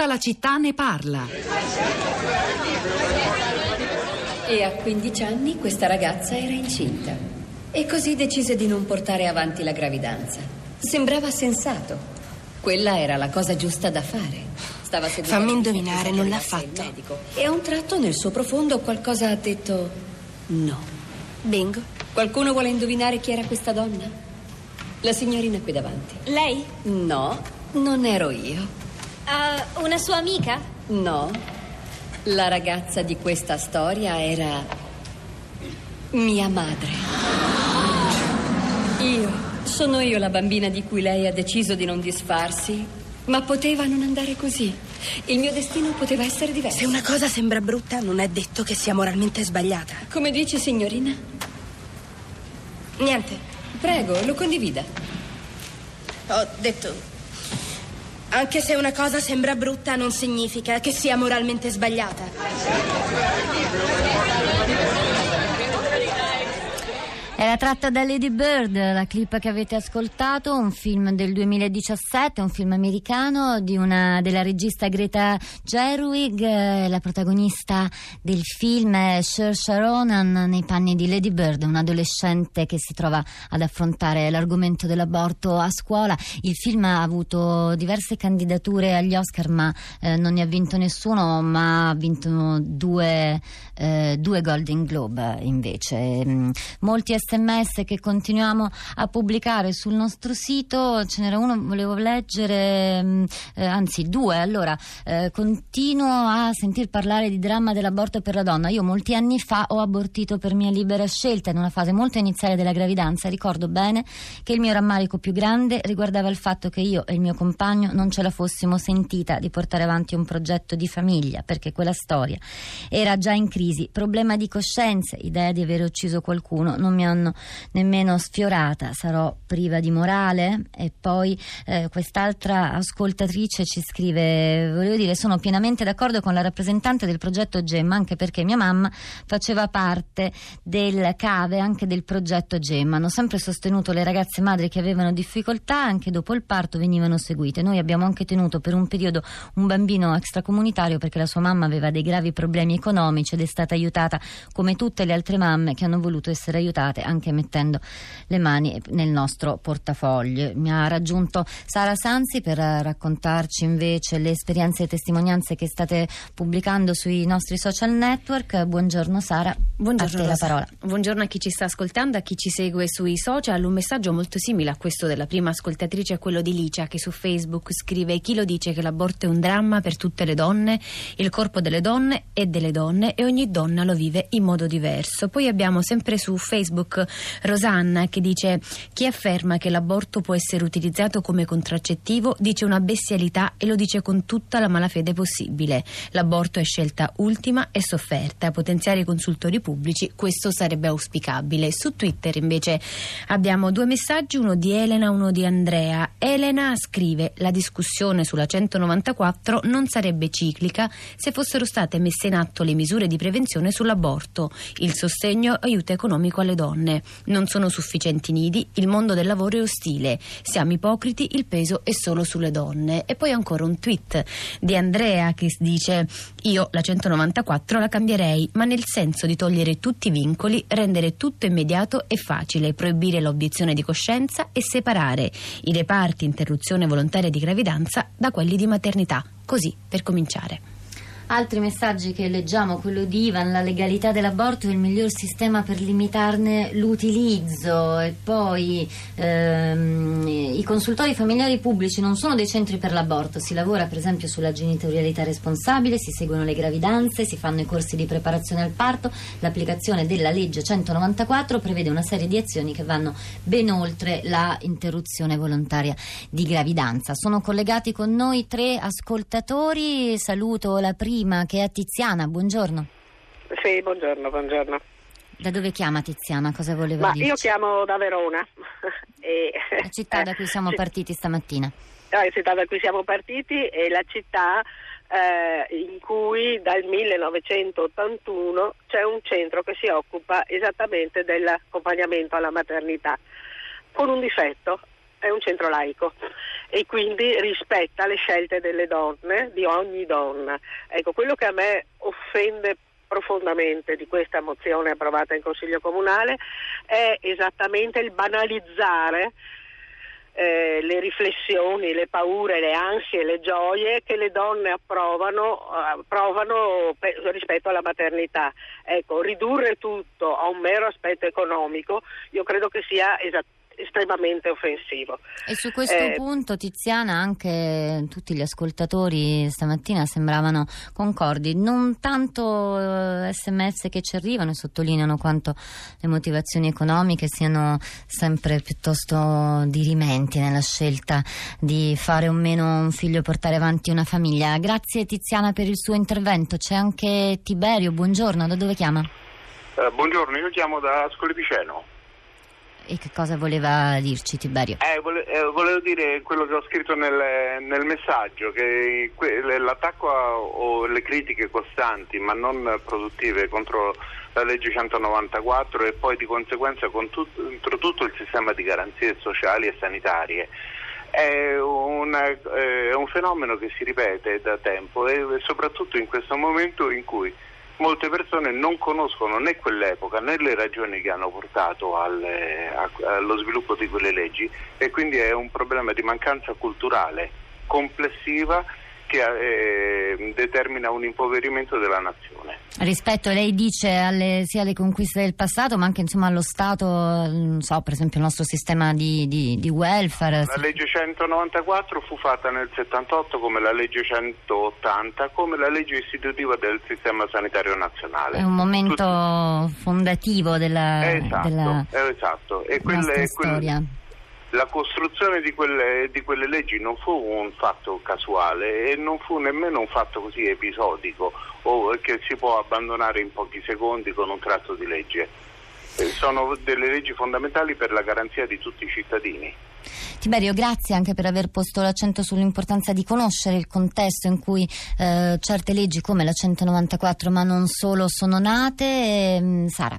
Tutta la città ne parla. E a 15 anni questa ragazza era incinta. E così decise di non portare avanti la gravidanza. Sembrava sensato. Quella era la cosa giusta da fare. Stava Fammi indovinare, non l'ha fatto. E a un tratto nel suo profondo qualcosa ha detto no. Bingo. Qualcuno vuole indovinare chi era questa donna? La signorina qui davanti. Lei? No, non ero io. Uh, una sua amica? No, la ragazza di questa storia era mia madre. Io, sono io la bambina di cui lei ha deciso di non disfarsi, ma poteva non andare così. Il mio destino poteva essere diverso. Se una cosa sembra brutta, non è detto che sia moralmente sbagliata. Come dice signorina? Niente. Prego, lo condivida. Ho detto. Anche se una cosa sembra brutta, non significa che sia moralmente sbagliata. Era tratta da Lady Bird, la clip che avete ascoltato, un film del 2017, un film americano una, della regista Greta Gerwig, eh, la protagonista del film è Saoirse Ronan nei panni di Lady Bird, un adolescente che si trova ad affrontare l'argomento dell'aborto a scuola. Il film ha avuto diverse candidature agli Oscar, ma eh, non ne ha vinto nessuno, ma ha vinto due, eh, due Golden Globe invece. Mm, Molti sms che continuiamo a pubblicare sul nostro sito, ce n'era uno, volevo leggere, mm, eh, anzi due. Allora, eh, continuo a sentir parlare di dramma dell'aborto per la donna. Io molti anni fa ho abortito per mia libera scelta in una fase molto iniziale della gravidanza. Ricordo bene che il mio rammarico più grande riguardava il fatto che io e il mio compagno non ce la fossimo sentita di portare avanti un progetto di famiglia, perché quella storia era già in crisi. Problema di coscienza, idea di aver ucciso qualcuno, non mi hanno nemmeno sfiorata, sarò priva di morale? E poi eh, quest'altra ascoltatrice ci scrive, volevo dire, sono pienamente d'accordo con la rappresentante del progetto Gemma, anche perché mia mamma faceva parte del cave anche del progetto Gemma. Hanno sempre sostenuto le ragazze madri che avevano difficoltà, anche dopo il parto venivano seguite. Noi abbiamo anche tenuto per un periodo un bambino extracomunitario perché la sua mamma aveva dei gravi problemi economici ed è stata aiutata come tutte le altre mamme che hanno voluto essere aiutate anche mettendo le mani nel nostro portafoglio. Mi ha raggiunto Sara Sanzi per raccontarci invece le esperienze e testimonianze che state pubblicando sui nostri social network. Buongiorno Sara, Buongiorno, a te la parola. Buongiorno a chi ci sta ascoltando, a chi ci segue sui social. Un messaggio molto simile a questo della prima ascoltatrice è quello di Licia che su Facebook scrive chi lo dice che l'aborto è un dramma per tutte le donne, il corpo delle donne è delle donne e ogni donna lo vive in modo diverso. Poi abbiamo sempre su Facebook Rosanna che dice chi afferma che l'aborto può essere utilizzato come contraccettivo dice una bestialità e lo dice con tutta la malafede possibile. L'aborto è scelta ultima e sofferta. Potenziare i consultori pubblici, questo sarebbe auspicabile. Su Twitter invece abbiamo due messaggi, uno di Elena, uno di Andrea. Elena scrive la discussione sulla 194 non sarebbe ciclica se fossero state messe in atto le misure di prevenzione sull'aborto, il sostegno e aiuto economico alle donne. Non sono sufficienti nidi, il mondo del lavoro è ostile, siamo ipocriti, il peso è solo sulle donne. E poi ancora un tweet di Andrea che dice io la 194 la cambierei, ma nel senso di togliere tutti i vincoli, rendere tutto immediato e facile, proibire l'obiezione di coscienza e separare i reparti interruzione volontaria di gravidanza da quelli di maternità. Così, per cominciare. Altri messaggi che leggiamo, quello di Ivan, la legalità dell'aborto è il miglior sistema per limitarne l'utilizzo e poi ehm, i consultori familiari pubblici non sono dei centri per l'aborto, si lavora per esempio sulla genitorialità responsabile, si seguono le gravidanze, si fanno i corsi di preparazione al parto, l'applicazione della legge 194 prevede una serie di azioni che vanno ben oltre la interruzione volontaria di gravidanza. Sono collegati con noi tre ascoltatori, saluto la prima che è Tiziana, buongiorno. Sì, buongiorno, buongiorno. Da dove chiama Tiziana? Cosa voleva Ma dirci? io chiamo da Verona. e, La città da cui siamo partiti stamattina. Ah, la città da cui siamo partiti è la città eh, in cui dal 1981 c'è un centro che si occupa esattamente dell'accompagnamento alla maternità, con un difetto. È un centro laico e quindi rispetta le scelte delle donne, di ogni donna. Ecco, quello che a me offende profondamente di questa mozione approvata in Consiglio Comunale è esattamente il banalizzare eh, le riflessioni, le paure, le ansie, le gioie che le donne approvano, uh, provano pe- rispetto alla maternità. Ecco, ridurre tutto a un mero aspetto economico io credo che sia esattamente estremamente offensivo. E su questo eh, punto, Tiziana, anche tutti gli ascoltatori stamattina sembravano concordi, non tanto sms eh, che ci arrivano e sottolineano quanto le motivazioni economiche siano sempre piuttosto dirimenti nella scelta di fare o meno un figlio e portare avanti una famiglia. Grazie Tiziana per il suo intervento. C'è anche Tiberio, buongiorno, da dove chiama? Uh, buongiorno, io chiamo da Scolepiceno. E che cosa voleva dirci Tiberio? Eh, vole, eh, volevo dire quello che ho scritto nel, nel messaggio, che que, l'attacco a, o le critiche costanti ma non produttive contro la legge 194 e poi di conseguenza contro tutto il sistema di garanzie sociali e sanitarie è, una, eh, è un fenomeno che si ripete da tempo e soprattutto in questo momento in cui molte persone non conoscono né quell'epoca né le ragioni che hanno portato al, allo sviluppo di quelle leggi e quindi è un problema di mancanza culturale complessiva che eh, determina un impoverimento della nazione. Rispetto, lei dice, alle, sia alle conquiste del passato, ma anche insomma, allo Stato, non so, per esempio il nostro sistema di, di, di, welfare. La legge 194 fu fatta nel 78 come la legge 180, come la legge istitutiva del sistema sanitario nazionale. È un momento Tutti... fondativo della, esatto, della esatto. E quelle, storia. Quelle la costruzione di quelle, di quelle, leggi non fu un fatto casuale e non fu nemmeno un fatto così episodico o che si può abbandonare in pochi secondi con un tratto di legge. Eh, sono delle leggi fondamentali per la garanzia di tutti i cittadini. Tiberio, grazie anche per aver posto l'accento sull'importanza di conoscere il contesto in cui eh, certe leggi come la 194 ma non solo sono nate. Eh, Sara.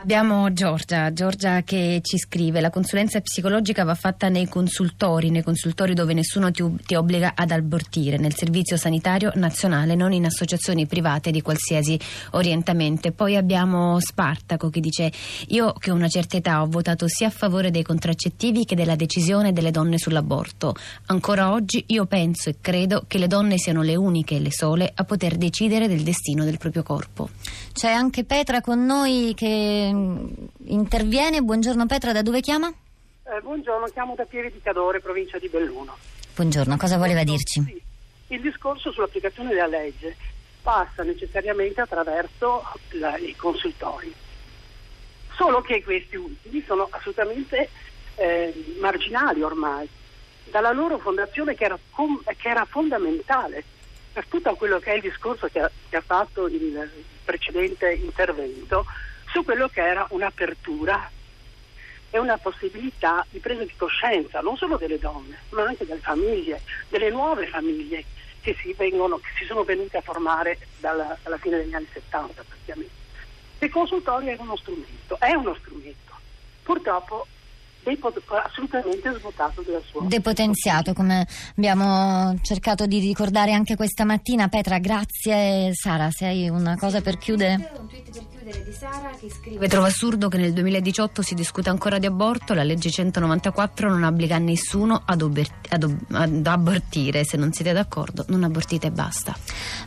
Abbiamo Giorgia, Giorgia che ci scrive la consulenza psicologica va fatta nei consultori, nei consultori dove nessuno ti, ti, obbliga ad abortire, nel servizio sanitario nazionale, non in associazioni private di qualsiasi orientamento. Poi abbiamo Spartaco che dice io che ho una certa età ho votato sia a favore dei contraccettivi che della decisione delle donne sull'aborto. Ancora oggi io penso e credo che le donne siano le uniche e le sole a poter decidere del destino del proprio corpo. C'è anche Petra con noi che mm, interviene. Buongiorno Petra, da dove chiama? Eh, buongiorno, chiamo da Pieve di Cadore, provincia di Belluno. Buongiorno, cosa voleva dirci? Sì. Il discorso sull'applicazione della legge passa necessariamente attraverso la, i consultori. Solo che questi ultimi sono assolutamente eh, marginali ormai, dalla loro fondazione che era, che era, fondamentale tutto quello che è il discorso che ha, che ha fatto il precedente intervento su quello che era un'apertura e una possibilità di presa di coscienza non solo delle donne, ma anche delle famiglie, delle nuove famiglie che si, vengono, che si sono venute a formare dalla, dalla, fine degli anni 70 praticamente. Il consultorio è uno strumento, è uno strumento. Purtroppo assolutamente svuotato della sua. Depotenziato come abbiamo cercato di ricordare anche questa mattina. Petra grazie. Sara se hai una cosa per chiudere. Un tweet per chiudere di Sara che scrive trova assurdo che nel 2018 si discuta ancora di aborto? La legge 194 non obbliga a nessuno ad, ober- ad, ob- ad abortire. Se non siete d'accordo non abortite e basta.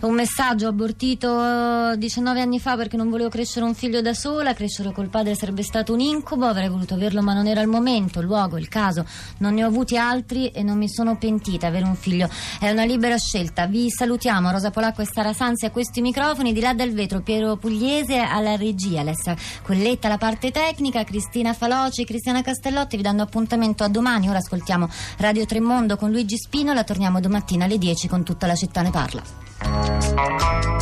Un messaggio abortito 19 anni fa perché non volevo crescere un figlio da sola crescere col padre sarebbe stato un incubo avrei voluto averlo ma non era il momento il luogo, il caso, non ne ho avuti altri e non mi sono pentita. Avere un figlio. È una libera scelta. Vi salutiamo, Rosa Polacco e Sara Sanzi a questi microfoni, di là del vetro, Piero Pugliese alla regia, Alessia Colletta alla parte tecnica, Cristina Faloci, Cristiana Castellotti vi danno appuntamento a domani. Ora ascoltiamo Radio Tremondo con Luigi Spinola, torniamo domattina alle 10 con tutta la città ne parla.